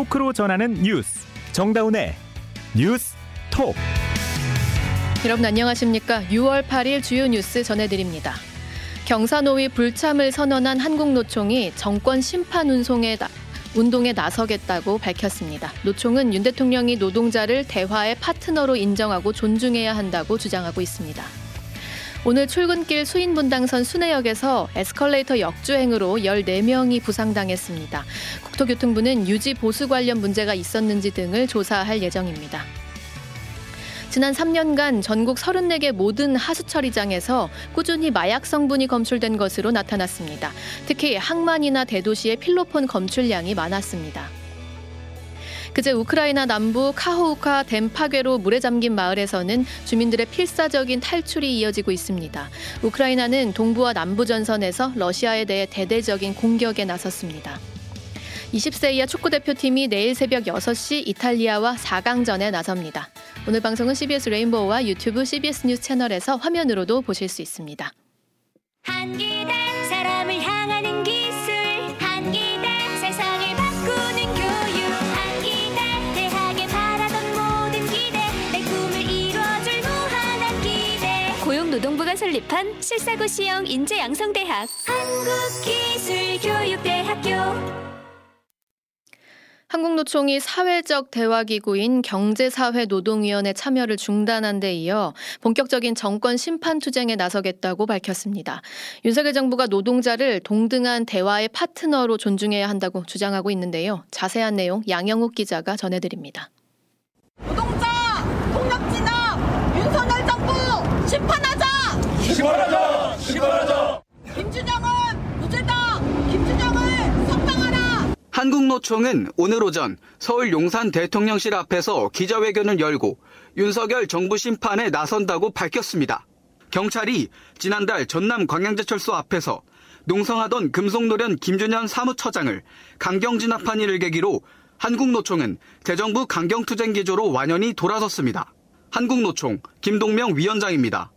토크로 전하는 뉴스 정다운의 뉴스 톡 여러분 안녕하십니까 6월 8일 주요 뉴스 전해드립니다 경사노위 불참을 선언한 한국노총이 정권 심판 운송에 나, 운동에 나서겠다고 밝혔습니다. 노총은 윤 대통령이 노동자를 대화의 파트너로 인정하고 존중해야 한다고 주장하고 있습니다. 오늘 출근길 수인분당선 순회역에서 에스컬레이터 역주행으로 14명이 부상당했습니다. 국토교통부는 유지 보수 관련 문제가 있었는지 등을 조사할 예정입니다. 지난 3년간 전국 34개 모든 하수처리장에서 꾸준히 마약 성분이 검출된 것으로 나타났습니다. 특히 항만이나 대도시의 필로폰 검출량이 많았습니다. 그제 우크라이나 남부 카호우카 댐 파괴로 물에 잠긴 마을에서는 주민들의 필사적인 탈출이 이어지고 있습니다. 우크라이나는 동부와 남부 전선에서 러시아에 대해 대대적인 공격에 나섰습니다. 20세 이하 축구 대표팀이 내일 새벽 6시 이탈리아와 4강전에 나섭니다. 오늘 방송은 CBS 레인보우와 유튜브 CBS 뉴스 채널에서 화면으로도 보실 수 있습니다. 설립한 실사고 시형 인재 양성대학 한국기술교육대학교 한국노총이 사회적 대화기구인 경제사회노동위원회 참여를 중단한 데 이어 본격적인 정권 심판 투쟁에 나서겠다고 밝혔습니다. 윤석열 정부가 노동자를 동등한 대화의 파트너로 존중해야 한다고 주장하고 있는데요. 자세한 내용 양영욱 기자가 전해드립니다. 노동자 폭력 진압 윤석열 정부 심판하 자 심판하자! 심판하자! 김준영은 무죄다 김준영을 석방하라 한국노총은 오늘 오전 서울 용산 대통령실 앞에서 기자회견을 열고 윤석열 정부 심판에 나선다고 밝혔습니다. 경찰이 지난달 전남 광양제철소 앞에서 농성하던 금속노련 김준현 사무처장을 강경 진압한 일을 계기로 한국노총은 대정부 강경투쟁 기조로 완연히 돌아섰습니다. 한국노총 김동명 위원장입니다.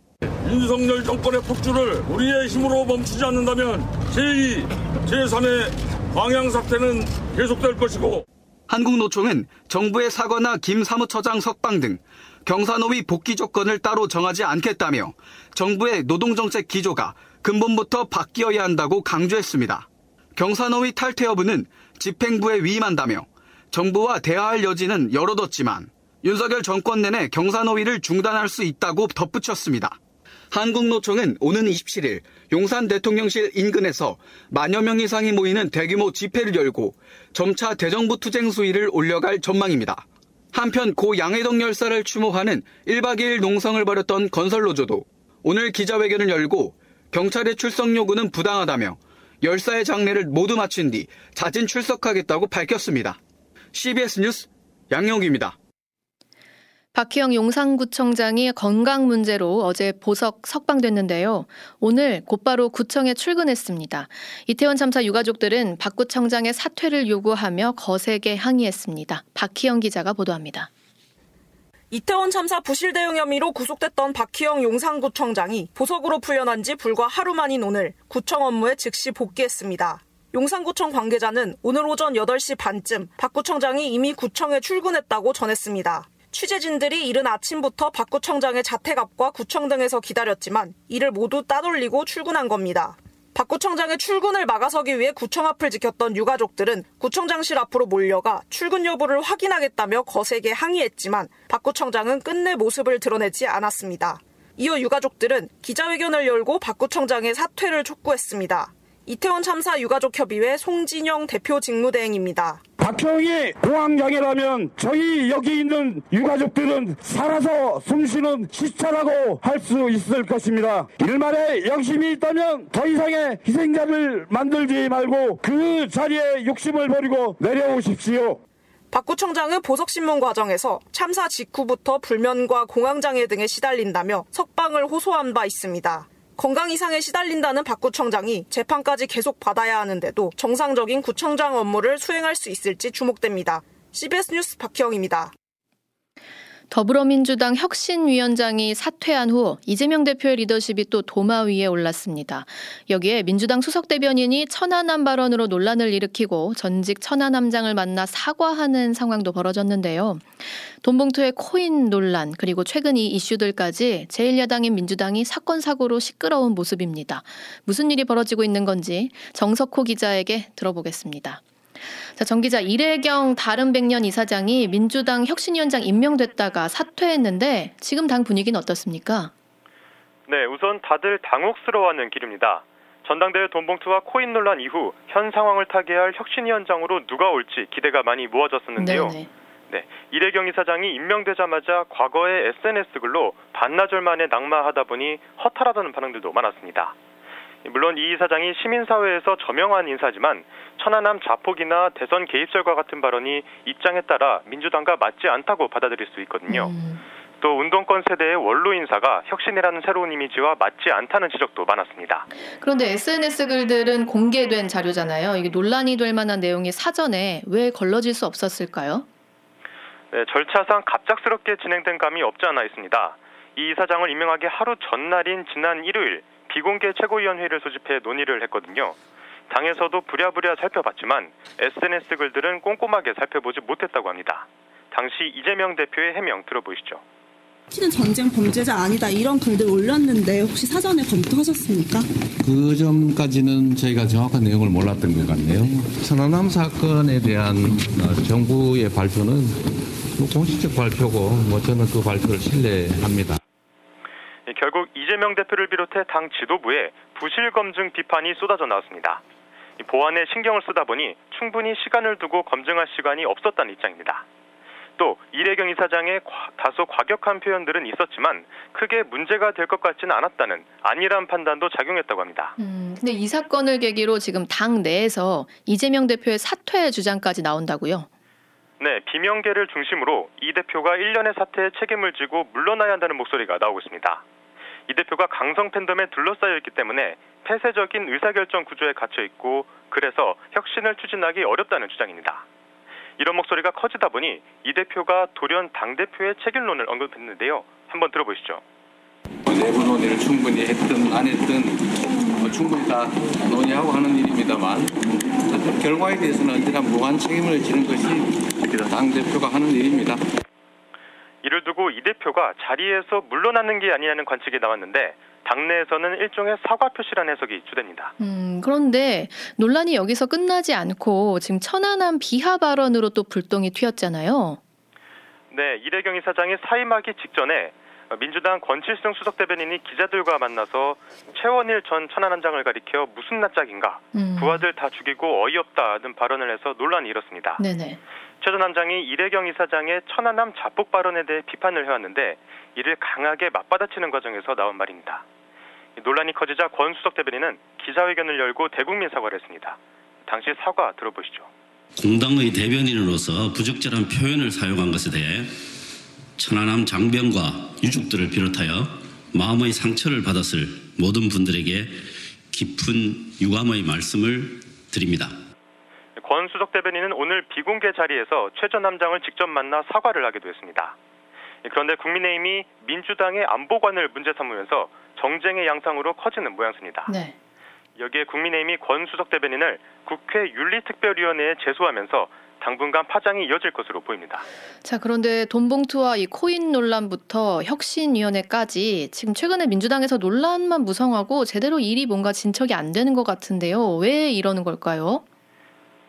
윤석열 정권의 폭주를 우리의 힘으로 멈추지 않는다면 제2, 제3의 광양 사태는 계속될 것이고 한국노총은 정부의 사과나 김 사무처장 석방 등 경사노위 복귀 조건을 따로 정하지 않겠다며 정부의 노동정책 기조가 근본부터 바뀌어야 한다고 강조했습니다. 경사노위 탈퇴 여부는 집행부에 위임한다며 정부와 대화할 여지는 열어뒀지만 윤석열 정권 내내 경사노위를 중단할 수 있다고 덧붙였습니다. 한국노총은 오는 27일 용산 대통령실 인근에서 만여 명 이상이 모이는 대규모 집회를 열고 점차 대정부 투쟁 수위를 올려갈 전망입니다. 한편 고 양해동 열사를 추모하는 1박 2일 농성을 벌였던 건설노조도 오늘 기자회견을 열고 경찰의 출석 요구는 부당하다며 열사의 장례를 모두 마친 뒤 자진 출석하겠다고 밝혔습니다. CBS 뉴스 양영욱입니다. 박희영 용산구청장이 건강 문제로 어제 보석 석방됐는데요. 오늘 곧바로 구청에 출근했습니다. 이태원 참사 유가족들은 박 구청장의 사퇴를 요구하며 거세게 항의했습니다. 박희영 기자가 보도합니다. 이태원 참사 부실 대응 혐의로 구속됐던 박희영 용산구청장이 보석으로 풀려난 지 불과 하루 만인 오늘 구청 업무에 즉시 복귀했습니다. 용산구청 관계자는 오늘 오전 8시 반쯤 박 구청장이 이미 구청에 출근했다고 전했습니다. 취재진들이 이른 아침부터 박 구청장의 자택 앞과 구청 등에서 기다렸지만 이를 모두 따돌리고 출근한 겁니다. 박 구청장의 출근을 막아서기 위해 구청 앞을 지켰던 유가족들은 구청장실 앞으로 몰려가 출근 여부를 확인하겠다며 거세게 항의했지만 박 구청장은 끝내 모습을 드러내지 않았습니다. 이어 유가족들은 기자회견을 열고 박 구청장의 사퇴를 촉구했습니다. 이태원 참사 유가족협의회 송진영 대표 직무대행입니다. 박형이 공황장애라면 저희 여기 있는 유가족들은 살아서 숨쉬는 시체라고 할 수 있을 것입니다. 일말에 영심이 있다면 더 이상의 희생자를 만들지 말고 그 자리에 욕심을 버리고 내려오십시오. 박 구청장은 보석신문 과정에서 참사 직후부터 불면과 공황장애 등에 시달린다며 석방을 호소한 바 있습니다. 건강 이상에 시달린다는 박 구청장이 재판까지 계속 받아야 하는데도 정상적인 구청장 업무를 수행할 수 있을지 주목됩니다. CBS 뉴스 박희영입니다. 더불어민주당 혁신위원장이 사퇴한 후 이재명 대표의 리더십이 또 도마 위에 올랐습니다. 여기에 민주당 수석 대변인이 천안함 발언으로 논란을 일으키고 전직 천안함장을 만나 사과하는 상황도 벌어졌는데요. 돈봉투의 코인 논란 그리고 최근 이 이슈들까지 제1야당인 민주당이 사건 사고로 시끄러운 모습입니다. 무슨 일이 벌어지고 있는 건지 정석호 기자에게 들어보겠습니다. 자, 정 기자, 이래경 다른 백년 이사장이 민주당 혁신위원장 임명됐다가 사퇴했는데 지금 당 분위기는 어떻습니까? 네, 우선 다들 당혹스러워하는 길입니다. 전당대회 돈봉투와 코인 논란 이후 현 상황을 타개할 혁신위원장으로 누가 올지 기대가 많이 모아졌었는데요. 네네. 네, 이래경 이사장이 임명되자마자 과거의 SNS 글로 반나절 만에 낙마하다 보니 허탈하다는 반응들도 많았습니다. 물론 이 이사장이 시민사회에서 저명한 인사지만 천안함 자폭이나 대선 개입설과 같은 발언이 입장에 따라 민주당과 맞지 않다고 받아들일 수 있거든요. 음, 또 운동권 세대의 원로 인사가 혁신이라는 새로운 이미지와 맞지 않다는 지적도 많았습니다. 그런데 SNS 글들은 공개된 자료잖아요. 이게 논란이 될 만한 내용이 사전에 왜 걸러질 수 없었을까요? 네, 절차상 갑작스럽게 진행된 감이 없지 않아 있습니다. 이 이사장을 임명하기 하루 전날인 지난 일요일 비공개 최고위원회를 소집해 논의를 했거든요. 당에서도 부랴부랴 살펴봤지만 SNS 글들은 꼼꼼하게 살펴보지 못했다고 합니다. 당시 이재명 대표의 해명 들어보시죠. 혹시는 전쟁 범죄자 아니다 이런 글들 올렸는데 혹시 사전에 검토하셨습니까? 그 점까지는 저희가 정확한 내용을 몰랐던 것 같네요. 천안함 사건에 대한 어, 정부의 발표는 뭐 공식적 발표고 뭐 저는 그 발표를 신뢰합니다. 예, 결국 이재명 대표를 비롯해 당 지도부에 부실 검증 비판이 쏟아져 나왔습니다. 이 보안에 신경을 쓰다 보니 충분히 시간을 두고 검증할 시간이 없었다는 입장입니다. 또 이래경 이사장의 과- 다소 과격한 표현들은 있었지만 크게 문제가 될 것 같지는 않았다는 안일한 판단도 작용했다고 합니다. 음, 근데 이 사건을 계기로 지금 당 내에서 이재명 대표의 사퇴 주장까지 나온다고요? 네, 비명계를 중심으로 이 대표가 1년의 사태에 책임을 지고 물러나야 한다는 목소리가 나오고 있습니다. 이 대표가 강성 팬덤에 둘러싸여 있기 때문에 폐쇄적인 의사결정 구조에 갇혀 있고 그래서 혁신을 추진하기 어렵다는 주장입니다. 이런 목소리가 커지다 보니 이 대표가 돌연 당대표의 책임론을 언급했는데요. 한번 들어보시죠. 내부 논의를 충분히 했든 안 했든 뭐 충분히 다 논의하고 하는 일입니다만 결과에 대해서는 언제나 무한 책임을 지는 것이 당 대표가 하는 일입니다. 두고 이 대표가 자리에서 물러나는 게 아니냐는 관측이 나왔는데 당내에서는 일종의 사과 표시라는 해석이 주됩니다. 음, 그런데 논란이 여기서 끝나지 않고 지금 천안함 비하 발언으로 또 불똥이 튀었잖아요. 네, 이래경 이사장이 사임하기 직전에 민주당 권칠승 수석 대변인이 기자들과 만나서 최원일 전 천안함장을 가리켜 무슨 낯짝인가 음, 부하들 다 죽이고 어이없다는 발언을 해서 논란이 일었습니다. 네네. 최전 함장이 이래경 이사장의 천안함 자폭 발언에 대해 비판을 해왔는데 이를 강하게 맞받아치는 과정에서 나온 말입니다. 이 논란이 커지자 권 수석 대변인은 기자회견을 열고 대국민 사과를 했습니다. 당시 사과 들어보시죠. 공당의 대변인으로서 부적절한 표현을 사용한 것에 대해 천안함 장병과 유족들을 비롯하여 마음의 상처를 받았을 모든 분들에게 깊은 유감의 말씀을 드립니다. 권 수석 대변인은 오늘 비공개 자리에서 최 전 함장을 직접 만나 사과를 하기도 했습니다. 그런데 국민의힘이 민주당의 안보관을 문제 삼으면서 정쟁의 양상으로 커지는 모양새입니다. 네. 여기에 국민의힘이 권 수석 대변인을 국회 윤리특별위원회에 제소하면서 당분간 파장이 이어질 것으로 보입니다. 자, 그런데 돈봉투와 이 코인 논란부터 혁신위원회까지 지금 최근에 민주당에서 논란만 무성하고 제대로 일이 뭔가 진척이 안 되는 것 같은데요. 왜 이러는 걸까요?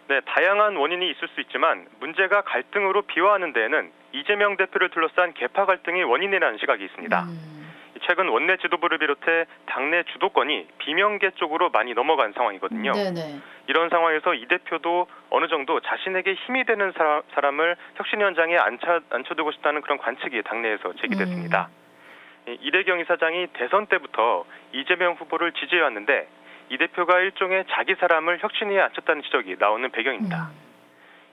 네, 다양한 원인이 있을 수 있지만 문제가 갈등으로 비화하는 데에는 이재명 대표를 둘러싼 개파 갈등이 원인이라는 시각이 있습니다. 음, 최근 원내 지도부를 비롯해 당내 주도권이 비명계 쪽으로 많이 넘어간 상황이거든요. 네네. 이런 상황에서 이 대표도 어느 정도 자신에게 힘이 되는 사람, 사람을 혁신위원장에 앉혀, 앉혀두고 싶다는 그런 관측이 당내에서 제기됐습니다. 이 이래경 이사장이 대선 때부터 이재명 후보를 지지해왔는데 이 대표가 일종의 자기 사람을 혁신위에 앉혔다는 지적이 나오는 배경입니다. 음.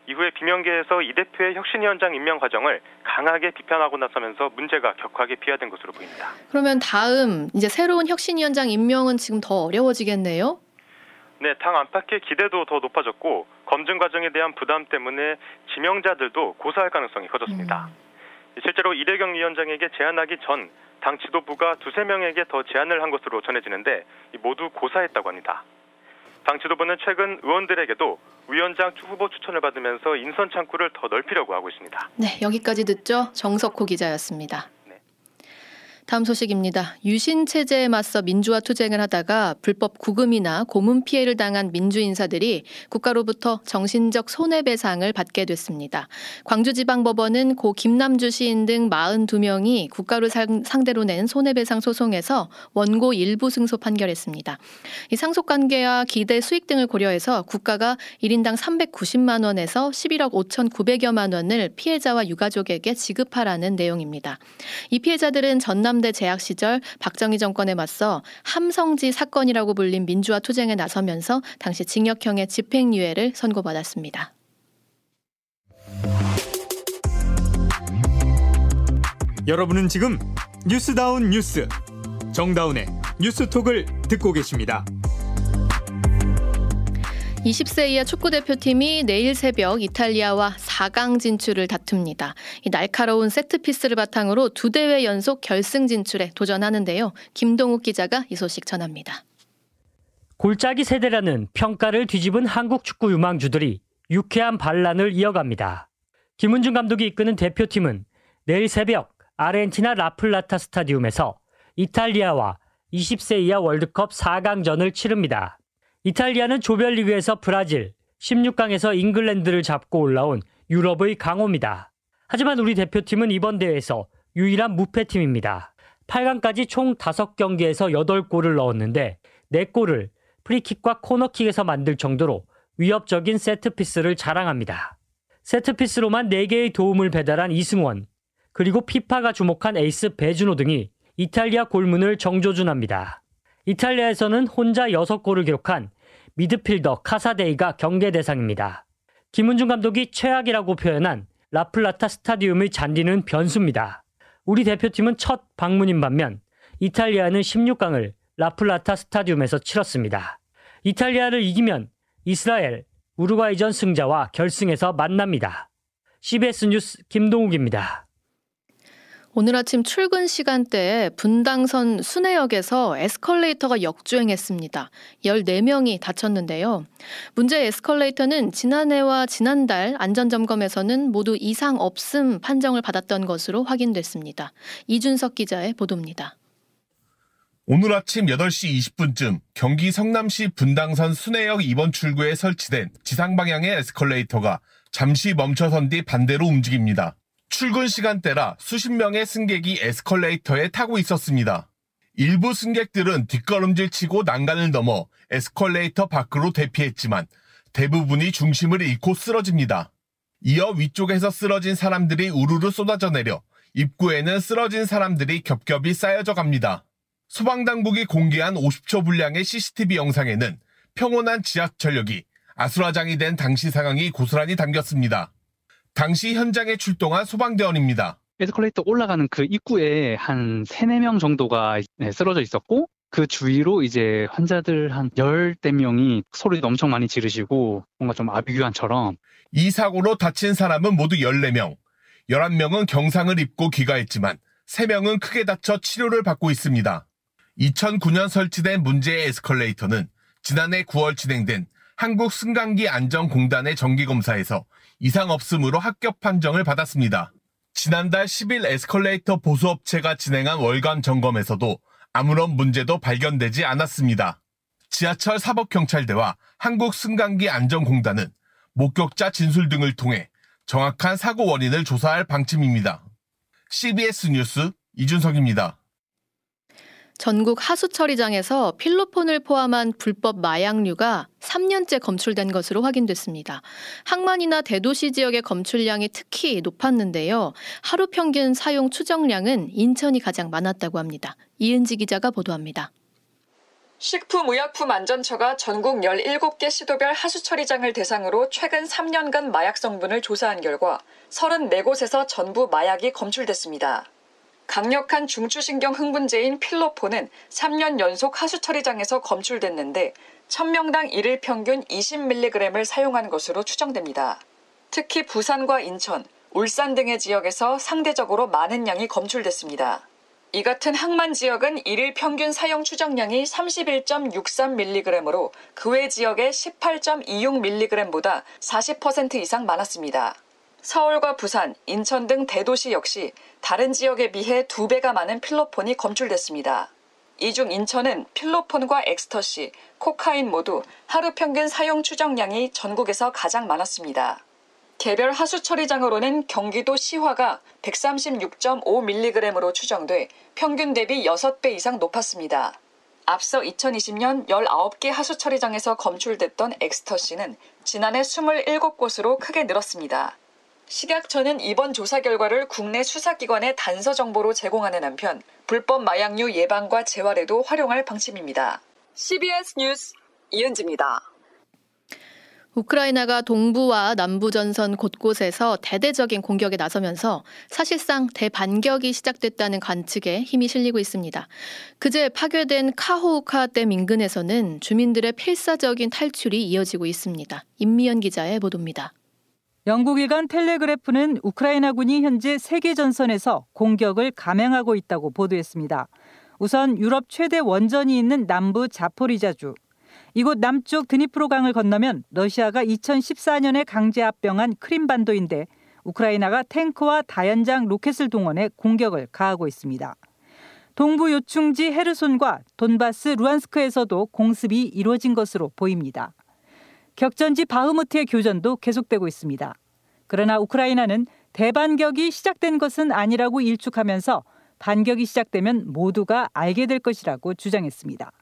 이후에 비명계에서 이 대표의 혁신위원장 임명 과정을 강하게 비판하고 나서면서 문제가 격하게 비화된 것으로 보입니다. 그러면 다음 이제 새로운 혁신위원장 임명은 지금 더 어려워지겠네요. 네, 당 안팎의 기대도 더 높아졌고 검증 과정에 대한 부담 때문에 지명자들도 고사할 가능성이 커졌습니다. 음. 실제로 이대경 위원장에게 제안하기 전 당 지도부가 두세 명에게 더 제안을 한 것으로 전해지는데 모두 고사했다고 합니다. 당 지도부는 최근 의원들에게도 위원장 후보 추천을 받으면서 인선 창구를 더 넓히려고 하고 있습니다. 네, 여기까지 듣죠. 정석호 기자였습니다. 다음 소식입니다. 유신 체제에 맞서 민주화 투쟁을 하다가 불법 구금이나 고문 피해를 당한 민주 인사들이 국가로부터 정신적 손해배상을 받게 됐습니다. 광주지방법원은 고 김남주 시인 등 42명이 국가를 상대로 낸 손해배상 소송에서 원고 일부 승소 판결했습니다. 이 상속 관계와 기대 수익 등을 고려해서 국가가 1인당 390만 원에서 11억 5,900여만 원을 피해자와 유가족에게 지급하라는 내용입니다. 이 피해자들은 전남 대 재학 시절 박정희 정권에 맞서 함성지 사건이라고 불린 민주화 투쟁에 나서면서 당시 징역형의 집행유예를 선고받았습니다. 여러분은 지금 뉴스다운 뉴스 정다운의 뉴스톡을 듣고 계십니다. 20세 이하 축구 대표팀이 내일 새벽 이탈리아와 4강 진출을 다툽니다. 이 날카로운 세트피스를 바탕으로 두 대회 연속 결승 진출에 도전하는데요. 김동욱 기자가 이 소식 전합니다. 골짜기 세대라는 평가를 뒤집은 한국 축구 유망주들이 유쾌한 반란을 이어갑니다. 김은중 감독이 이끄는 대표팀은 내일 새벽 아르헨티나 라플라타 스타디움에서 이탈리아와 20세 이하 월드컵 4강전을 치릅니다. 이탈리아는 조별리그에서 브라질, 16강에서 잉글랜드를 잡고 올라온 유럽의 강호입니다. 하지만 우리 대표팀은 이번 대회에서 유일한 무패팀입니다. 8강까지 총 5경기에서 8골을 넣었는데 4골을 프리킥과 코너킥에서 만들 정도로 위협적인 세트피스를 자랑합니다. 세트피스로만 4개의 도움을 배달한 이승원, 그리고 피파가 주목한 에이스 배준호 등이 이탈리아 골문을 정조준합니다. 이탈리아에서는 혼자 6골을 기록한 미드필더 카사데이가 경계 대상입니다. 김은중 감독이 최악이라고 표현한 라플라타 스타디움의 잔디는 변수입니다. 우리 대표팀은 첫 방문인 반면 이탈리아는 16강을 라플라타 스타디움에서 치렀습니다. 이탈리아를 이기면 이스라엘, 우루과이전 승자와 결승에서 만납니다. CBS 뉴스 김동욱입니다. 오늘 아침 출근 시간대에 분당선 순회역에서 에스컬레이터가 역주행했습니다. 14명이 다쳤는데요. 문제 에스컬레이터는 지난해와 지난달 안전점검에서는 모두 이상 없음 판정을 받았던 것으로 확인됐습니다. 이준석 기자의 보도입니다. 오늘 아침 8시 20분쯤 경기 성남시 분당선 순회역 2번 출구에 설치된 지상 방향의 에스컬레이터가 잠시 멈춰선 뒤 반대로 움직입니다. 출근 시간대라 수십 명의 승객이 에스컬레이터에 타고 있었습니다. 일부 승객들은 뒷걸음질 치고 난간을 넘어 에스컬레이터 밖으로 대피했지만 대부분이 중심을 잃고 쓰러집니다. 이어 위쪽에서 쓰러진 사람들이 우르르 쏟아져 내려 입구에는 쓰러진 사람들이 겹겹이 쌓여져 갑니다. 소방당국이 공개한 50초 분량의 CCTV 영상에는 평온한 지하철역이 아수라장이 된 당시 상황이 고스란히 담겼습니다. 당시 현장에 출동한 소방대원입니다. 에스컬레이터 올라가는 그 입구에 한 3, 4명 정도가 네, 쓰러져 있었고 그 주위로 이제 환자들 한 열대 명이 소리도 엄청 많이 지르시고 뭔가 좀 아비규환처럼 이 사고로 다친 사람은 모두 14명, 11명은 경상을 입고 귀가했지만 3명은 크게 다쳐 치료를 받고 있습니다. 2009년 설치된 문제의 에스컬레이터는 지난해 9월 진행된 한국 승강기 안전공단의 정기검사에서 이상 없음으로 합격 판정을 받았습니다. 지난달 10일 에스컬레이터 보수업체가 진행한 월간 점검에서도 아무런 문제도 발견되지 않았습니다. 지하철 사법경찰대와 한국승강기 안전공단은 목격자 진술 등을 통해 정확한 사고 원인을 조사할 방침입니다. CBS 뉴스 이준석입니다. 전국 하수처리장에서 필로폰을 포함한 불법 마약류가 3년째 검출된 것으로 확인됐습니다. 항만이나 대도시 지역의 검출량이 특히 높았는데요. 하루 평균 사용 추정량은 인천이 가장 많았다고 합니다. 이은지 기자가 보도합니다. 식품의약품안전처가 전국 17개 시도별 하수처리장을 대상으로 최근 3년간 마약 성분을 조사한 결과 34곳에서 전부 마약이 검출됐습니다. 강력한 중추신경 흥분제인 필로폰은 3년 연속 하수처리장에서 검출됐는데 1000명당 일일 평균 20mg을 사용한 것으로 추정됩니다. 특히 부산과 인천, 울산 등의 지역에서 상대적으로 많은 양이 검출됐습니다. 이 같은 항만 지역은 일일 평균 사용 추정량이 31.63mg으로 그 외 지역의 18.26mg보다 40% 이상 많았습니다. 서울과 부산, 인천 등 대도시 역시 다른 지역에 비해 두 배가 많은 필로폰이 검출됐습니다. 이 중 인천은 필로폰과 엑스터시, 코카인 모두 하루 평균 사용 추정량이 전국에서 가장 많았습니다. 개별 하수 처리장으로는 경기도 시화가 136.5mg으로 추정돼 평균 대비 6배 이상 높았습니다. 앞서 2020년 19개 하수 처리장에서 검출됐던 엑스터시는 지난해 27곳으로 크게 늘었습니다. 식약처는 이번 조사 결과를 국내 수사기관에 단서 정보로 제공하는 한편 불법 마약류 예방과 재활에도 활용할 방침입니다. CBS 뉴스 이은지입니다. 우크라이나가 동부와 남부 전선 곳곳에서 대대적인 공격에 나서면서 사실상 대반격이 시작됐다는 관측에 힘이 실리고 있습니다. 그제 파괴된 카호우카 댐 인근에서는 주민들의 필사적인 탈출이 이어지고 있습니다. 임미연 기자의 보도입니다. 영국 일간 텔레그래프는 우크라이나군이 현재 세계 전선에서 공격을 감행하고 있다고 보도했습니다. 우선 유럽 최대 원전이 있는 남부 자포리자주, 이곳 남쪽 드니프로강을 건너면 러시아가 2014년에 강제 합병한 크림반도인데 우크라이나가 탱크와 다연장 로켓을 동원해 공격을 가하고 있습니다. 동부 요충지 헤르손과 돈바스 루안스크에서도 공습이 이루어진 것으로 보입니다. 격전지 바흐무트의 교전도 계속되고 있습니다. 그러나 우크라이나는 대반격이 시작된 것은 아니라고 일축하면서 반격이 시작되면 모두가 알게 될 것이라고 주장했습니다.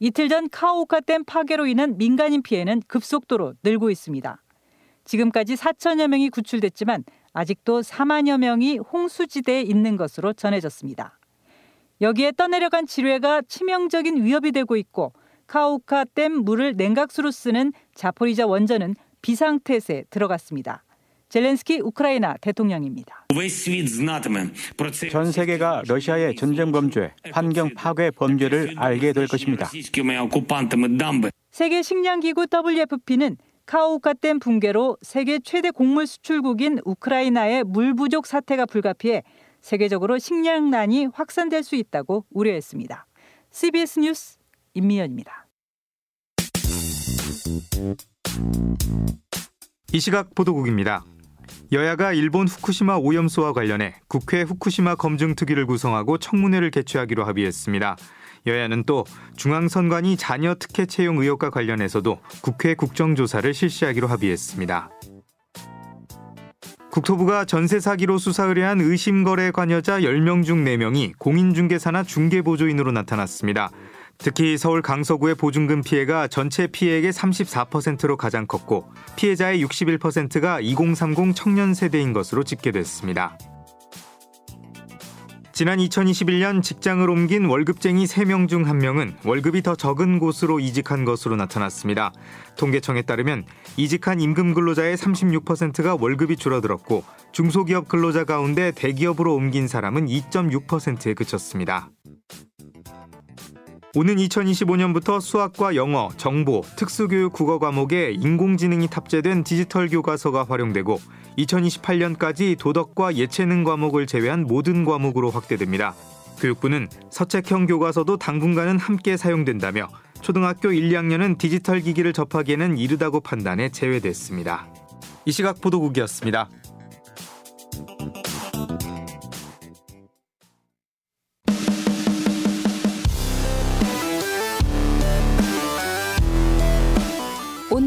이틀 전 카오카 댐 파괴로 인한 민간인 피해는 급속도로 늘고 있습니다. 지금까지 4천여 명이 구출됐지만 아직도 4만여 명이 홍수지대에 있는 것으로 전해졌습니다. 여기에 떠내려간 지뢰가 치명적인 위협이 되고 있고 카오카 댐 물을 냉각수로 쓰는 자포리자 원전은 비상태세에 들어갔습니다. 젤렌스키 우크라이나 대통령입니다. 전 세계가 러시아의 전쟁 범죄, 환경 파괴 범죄를 알게 될 것입니다. 세계 식량기구 WFP는 카오카댐 붕괴로 세계 최대 곡물 수출국인 우크라이나의 물 부족 사태가 불가피해 세계적으로 식량난이 확산될 수 있다고 우려했습니다. CBS 뉴스 임미연입니다. 이 시각 보도국입니다. 여야가 일본 후쿠시마 오염수와 관련해 국회 후쿠시마 검증특위를 구성하고 청문회를 개최하기로 합의했습니다. 여야는 또 중앙선관위 자녀 특혜 채용 의혹과 관련해서도 국회 국정조사를 실시하기로 합의했습니다. 국토부가 전세 사기로 수사 의뢰한 의심 거래 관여자 10명 중 4명이 공인중개사나 중개보조인으로 나타났습니다. 특히 서울 강서구의 보증금 피해가 전체 피해액의 34%로 가장 컸고 피해자의 61%가 2030 청년 세대인 것으로 집계됐습니다. 지난 2021년 직장을 옮긴 월급쟁이 3명 중 1명은 월급이 더 적은 곳으로 이직한 것으로 나타났습니다. 통계청에 따르면 이직한 임금 근로자의 36%가 월급이 줄어들었고 중소기업 근로자 가운데 대기업으로 옮긴 사람은 2.6%에 그쳤습니다. 오는 2025년부터 수학과 영어, 정보, 특수교육 국어 과목에 인공지능이 탑재된 디지털 교과서가 활용되고 2028년까지 도덕과 예체능 과목을 제외한 모든 과목으로 확대됩니다. 교육부는 서책형 교과서도 당분간은 함께 사용된다며 초등학교 1, 2학년은 디지털 기기를 접하기에는 이르다고 판단해 제외됐습니다. 이 시각 보도국이었습니다.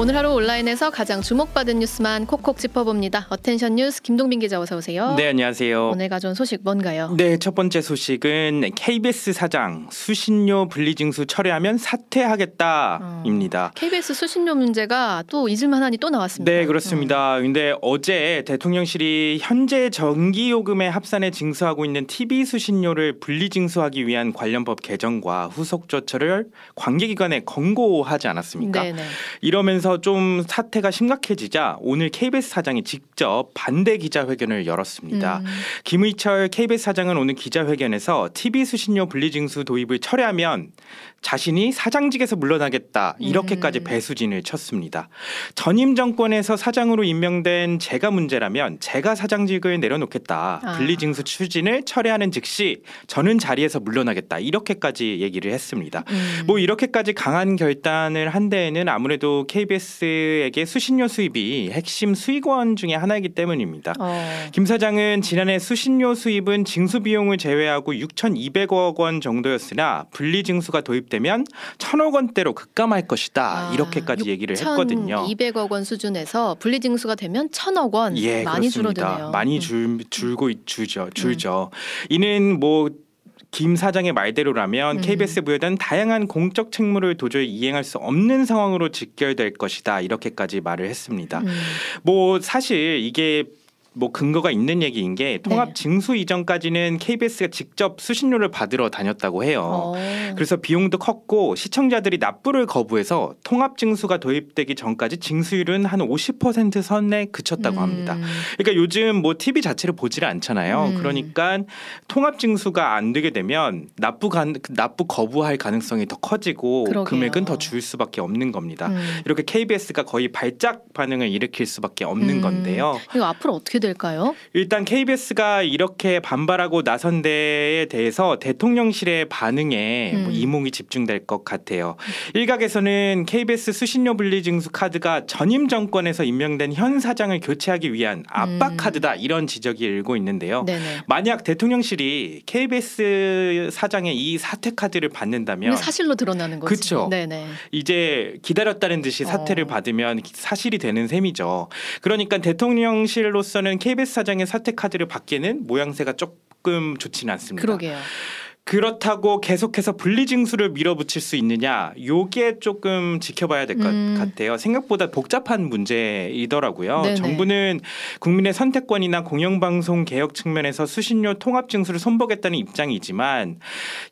오늘 하루 온라인에서 가장 주목받은 뉴스만 콕콕 짚어봅니다. 어텐션 뉴스 김동빈 기자 어서 오세요. 네, 안녕하세요. 오늘 가져온 소식 뭔가요? 네, 첫 번째 소식은 KBS 사장 수신료 분리징수 철회하면 사퇴하겠다입니다. 어, KBS 수신료 문제가 또 잊을만하니 또 나왔습니다. 네, 그렇습니다. 음. 근데 어제 대통령실이 현재 전기요금에 합산해 징수하고 있는 TV 수신료를 분리징수하기 위한 관련법 개정과 후속 조처를 관계기관에 권고하지 않았습니까? 네네. 이러면서 이러면서 좀 사태가 심각해지자 오늘 KBS 사장이 직접 반대 기자회견을 열었습니다. 음. 김의철 KBS 사장은 오늘 기자회견에서 TV 수신료 분리징수 도입을 철회하면 자신이 사장직에서 물러나겠다 이렇게까지 음. 배수진을 쳤습니다. 전임 정권에서 사장으로 임명된 제가 문제라면 제가 사장직을 내려놓겠다. 아. 분리징수 추진을 철회하는 즉시 저는 자리에서 물러나겠다 이렇게까지 얘기를 했습니다. 음. 뭐 이렇게까지 강한 결단을 한 데에는 아무래도 KBS 에게 수신료 수입이 핵심 수익원 중에 하나이기 때문입니다. 어. 김 사장은 지난해 수신료 수입은 징수 비용을 제외하고 6,200억 원 정도였으나 분리 징수가 도입되면 1,000억 원대로 급감할 것이다. 아, 이렇게까지 얘기를 했거든요. 200억 원 수준에서 분리 징수가 되면 1,000억 원 예, 많이 그렇습니다. 줄어드네요. 음. 많이 줄, 줄고 있- 줄죠. 줄죠. 이는 뭐 김 사장의 말대로라면 음. KBS에 부여된 다양한 공적 책무를 도저히 이행할 수 없는 상황으로 직결될 것이다. 이렇게까지 말을 했습니다. 음. 뭐 사실 이게 뭐 근거가 있는 얘기인 게 네. 통합 징수 이전까지는 KBS가 직접 수신료를 받으러 다녔다고 해요. 어. 그래서 비용도 컸고 시청자들이 납부를 거부해서 통합 징수가 도입되기 전까지 징수율은 한 50% 선에 그쳤다고 음. 합니다. 그러니까 요즘 뭐 TV 자체를 보지를 않잖아요. 음. 그러니까 통합 징수가 안 되게 되면 납부 간 납부 거부할 가능성이 더 커지고 그러게요. 금액은 더 줄 수밖에 없는 겁니다. 음. 이렇게 KBS가 거의 발작 반응을 일으킬 수밖에 없는 음. 건데요. 이거 앞으로 어떻게 될 까요? 일단 KBS가 이렇게 반발하고 나선 데에 대해서 대통령실의 반응에 뭐 음. 이목이 집중될 것 같아요. 일각에서는 KBS 수신료 분리징수 카드가 전임 정권에서 임명된 현 사장을 교체하기 위한 압박 음. 카드다 이런 지적이 일고 있는데요. 네네. 만약 대통령실이 KBS 사장의 이 사퇴 카드를 받는다면 사실로 드러나는. 그쵸. 네네. 이제 기다렸다는 듯이 사퇴를 어. 받으면 사실이 되는 셈이죠. 그러니까 대통령실로서는 KBS 사장의 사퇴 카드를 받기에는 모양새가 조금 좋지는 않습니다. 그러게요. 그렇다고 계속해서 분리징수를 밀어붙일 수 있느냐? 요게 조금 지켜봐야 될것 음. 같아요. 생각보다 복잡한 문제이더라고요. 네네. 정부는 국민의 선택권이나 공영방송 개혁 측면에서 수신료 통합징수를 선보겠다는 입장이지만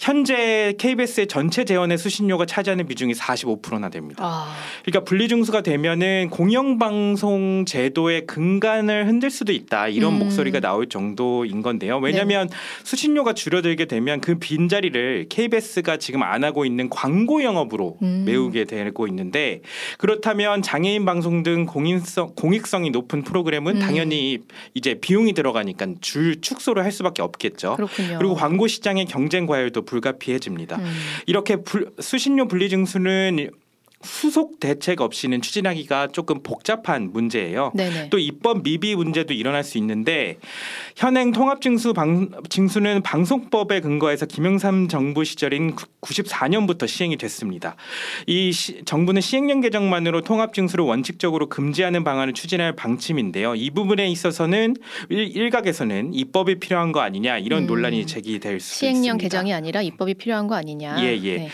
현재 KBS의 전체 재원의 수신료가 차지하는 비중이 45%나 됩니다. 아, 그러니까 분리징수가 되면은 공영방송 제도의 근간을 흔들 수도 있다 이런 음. 목소리가 나올 정도인 건데요. 왜냐하면 수신료가 줄어들게 되면 그 빈자리를 KBS가 지금 안 하고 있는 광고 영업으로 음. 메우게 되고 있는데 그렇다면 장애인 방송 등 공인성 공익성이 높은 프로그램은 음. 당연히 이제 비용이 들어가니까 줄 축소를 할 수밖에 없겠죠. 그렇군요. 그리고 광고 시장의 경쟁 과열도 불가피해집니다. 음. 이렇게 불- 수신료 분리징수는 후속 대책 없이는 추진하기가 조금 복잡한 문제예요. 네네. 또 입법 미비 문제도 일어날 수 있는데 현행 통합징수 방, 징수는 방송법에 근거해서 김영삼 정부 시절인 94년부터 시행이 됐습니다. 이 시- 정부는 시행령 개정만으로 통합징수를 원칙적으로 금지하는 방안을 추진할 방침인데요. 이 부분에 있어서는 일, 일각에서는 입법이 필요한 거 아니냐 이런 음. 논란이 제기될 수 시행령 있습니다. 개정이 아니라 입법이 필요한 거 아니냐. 예, 예. 네.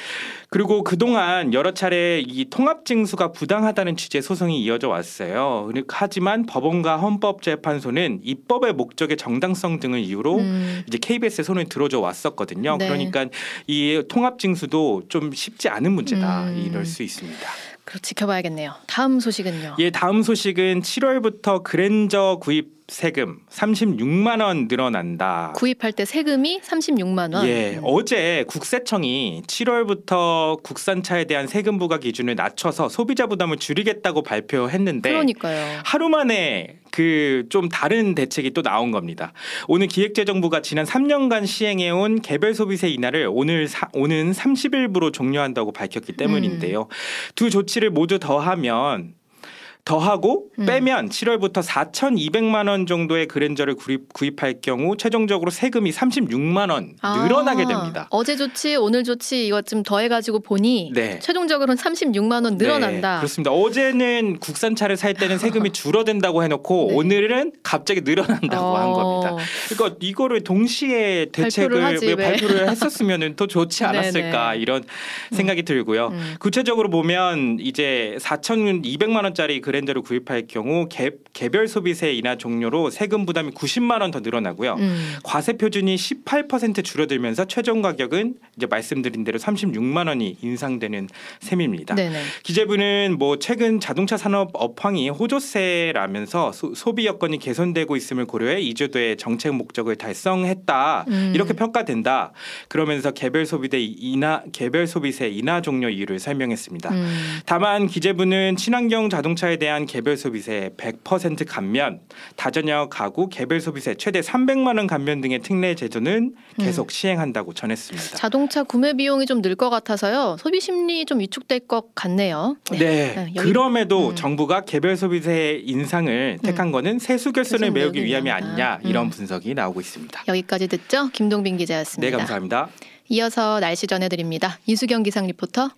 그리고 그동안 여러 차례 이 통합징수가 부당하다는 취지의 소송이 이어져 왔어요. 하지만 법원과 헌법재판소는 입법의 목적의 정당성 등을 이유로 음. 이제 KBS의 손을 들어줘 왔었거든요. 네. 그러니까 이 통합징수도 좀 쉽지 않은 문제다 음. 이럴 수 있습니다. 그럼 지켜봐야겠네요. 다음 소식은요. 예, 다음 소식은 7월부터 그랜저 구입 세금 36만 원 늘어난다. 구입할 때 세금이 36만 원. 예, 어제 국세청이 7월부터 국산차에 대한 세금 부과 기준을 낮춰서 소비자 부담을 줄이겠다고 발표했는데 그러니까요. 하루 만에 그 좀 다른 대책이 또 나온 겁니다. 오늘 기획재정부가 지난 3년간 시행해온 개별 소비세 인하를 오늘 사, 오는 30일부로 종료한다고 밝혔기 때문인데요. 음. 두 조치를 모두 더하면 더하고 음. 빼면 7월부터 4,200만 원 정도의 그랜저를 구입, 구입 할 경우 최종적으로 세금이 36만 원 늘어나게 아, 됩니다. 어제 조치, 오늘 조치 이것 좀 더해가지고 보니 네. 최종적으로는 36만 원 늘어난다. 네, 그렇습니다. 어제는 국산 차를 살 때는 세금이 줄어든다고 해놓고 네. 오늘은 갑자기 늘어난다고 어. 한 겁니다. 그러니까 이거를 동시에 대책을 발표를 하지, 왜 왜. 발표를 했었으면 더 좋지 않았을까 네네. 이런 생각이 들고요. 음. 구체적으로 보면 이제 4,200만 원짜리 브랜드를 구입할 경우 개, 개별 소비세 인하 종료로 세금 부담이 90만 원 더 늘어나고요. 음. 과세 표준이 18% 줄어들면서 최종 가격은 이제 말씀드린 대로 36만 원이 인상되는 셈입니다. 네네. 기재부는 뭐 최근 자동차 산업 업황이 호조세라면서 소, 비 여건이 개선되고 있음을 고려해 이주도의 정책 목적을 달성했다 음. 이렇게 평가된다. 그러면서 개별 소비세 인하 개별 소비세 인하 종료 이유를 설명했습니다. 음. 다만 기재부는 친환경 자동차에 대한 개별 소비세 100% 감면, 다전역 가구 개별 소비세 최대 300만 원 감면 등의 특례 제도는 계속 음. 시행한다고 전했습니다. 자동차 구매 비용이 좀 늘 것 같아서요. 소비 심리 좀 위축될 것 같네요. 네. 네, 여기- 그럼에도 음. 정부가 개별 소비세 인상을 택한 거는 세수 결손을 메우기 위함이. 아니냐 이런 음. 분석이 나오고 있습니다. 여기까지 듣죠. 김동빈 기자였습니다. 네, 감사합니다. 이어서 날씨 전해드립니다. 이수경 기상 리포터.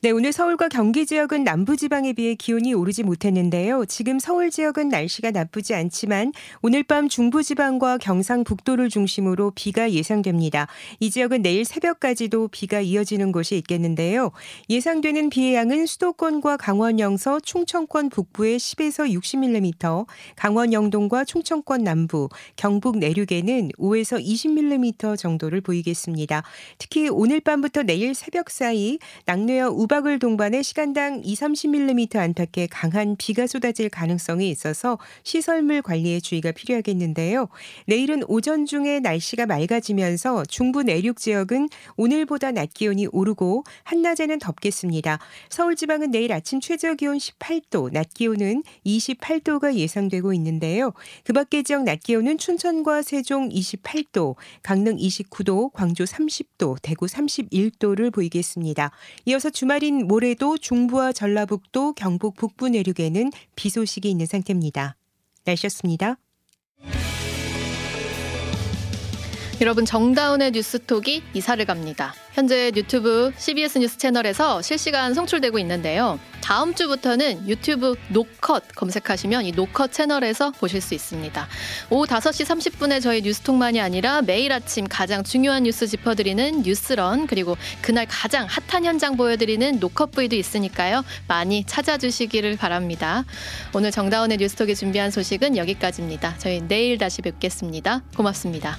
네, 오늘 서울과 경기 지역은 남부 지방에 비해 기온이 오르지 못했는데요. 지금 서울 지역은 날씨가 나쁘지 않지만 오늘 밤 중부 지방과 경상북도를 중심으로 비가 예상됩니다. 이 지역은 내일 새벽까지도 비가 이어지는 곳이 있겠는데요. 예상되는 비의 양은 수도권과 강원 영서, 충청권 북부에 10에서 60mm, 강원 영동과 충청권 남부, 경북 내륙에는 5에서 20mm 정도를 보이겠습니다. 특히 오늘 밤부터 내일 새벽 사이 낙뢰와 우 박을 동반해 시간당 2, 30mm 안팎의 강한 비가 쏟아질 가능성이 있어서 시설물 관리에 주의가 필요하겠는데요. 내일은 오전 중에 날씨가 맑아지면서 중부 내륙 지역은 오늘보다 낮 기온이 오르고 한낮에는 덥겠습니다. 서울 지방은 내일 아침 최저 기온 18도, 낮 기온은 28도가 예상되고 있는데요. 그 밖의 지역 낮 기온은 춘천과 세종 28도, 강릉 29도, 광주 30도, 대구 31도를 보이겠습니다. 이어서 주말 인 모레도 중부와 전라북도, 경북 북부 내륙에는 비 소식이 있는 상태입니다. 날씨였습니다. 여러분 정다운의 뉴스톡이 이사를 갑니다. 현재 유튜브 CBS 뉴스 채널에서 실시간 송출되고 있는데요. 다음 주부터는 유튜브 노컷 검색하시면 이 노컷 채널에서 보실 수 있습니다. 오후 5시 30분에 저희 뉴스톡만이 아니라 매일 아침 가장 중요한 뉴스 짚어드리는 뉴스런 그리고 그날 가장 핫한 현장 보여드리는 노컷브이도 있으니까요. 많이 찾아주시기를 바랍니다. 오늘 정다운의 뉴스톡이 준비한 소식은 여기까지입니다. 저희 내일 다시 뵙겠습니다. 고맙습니다.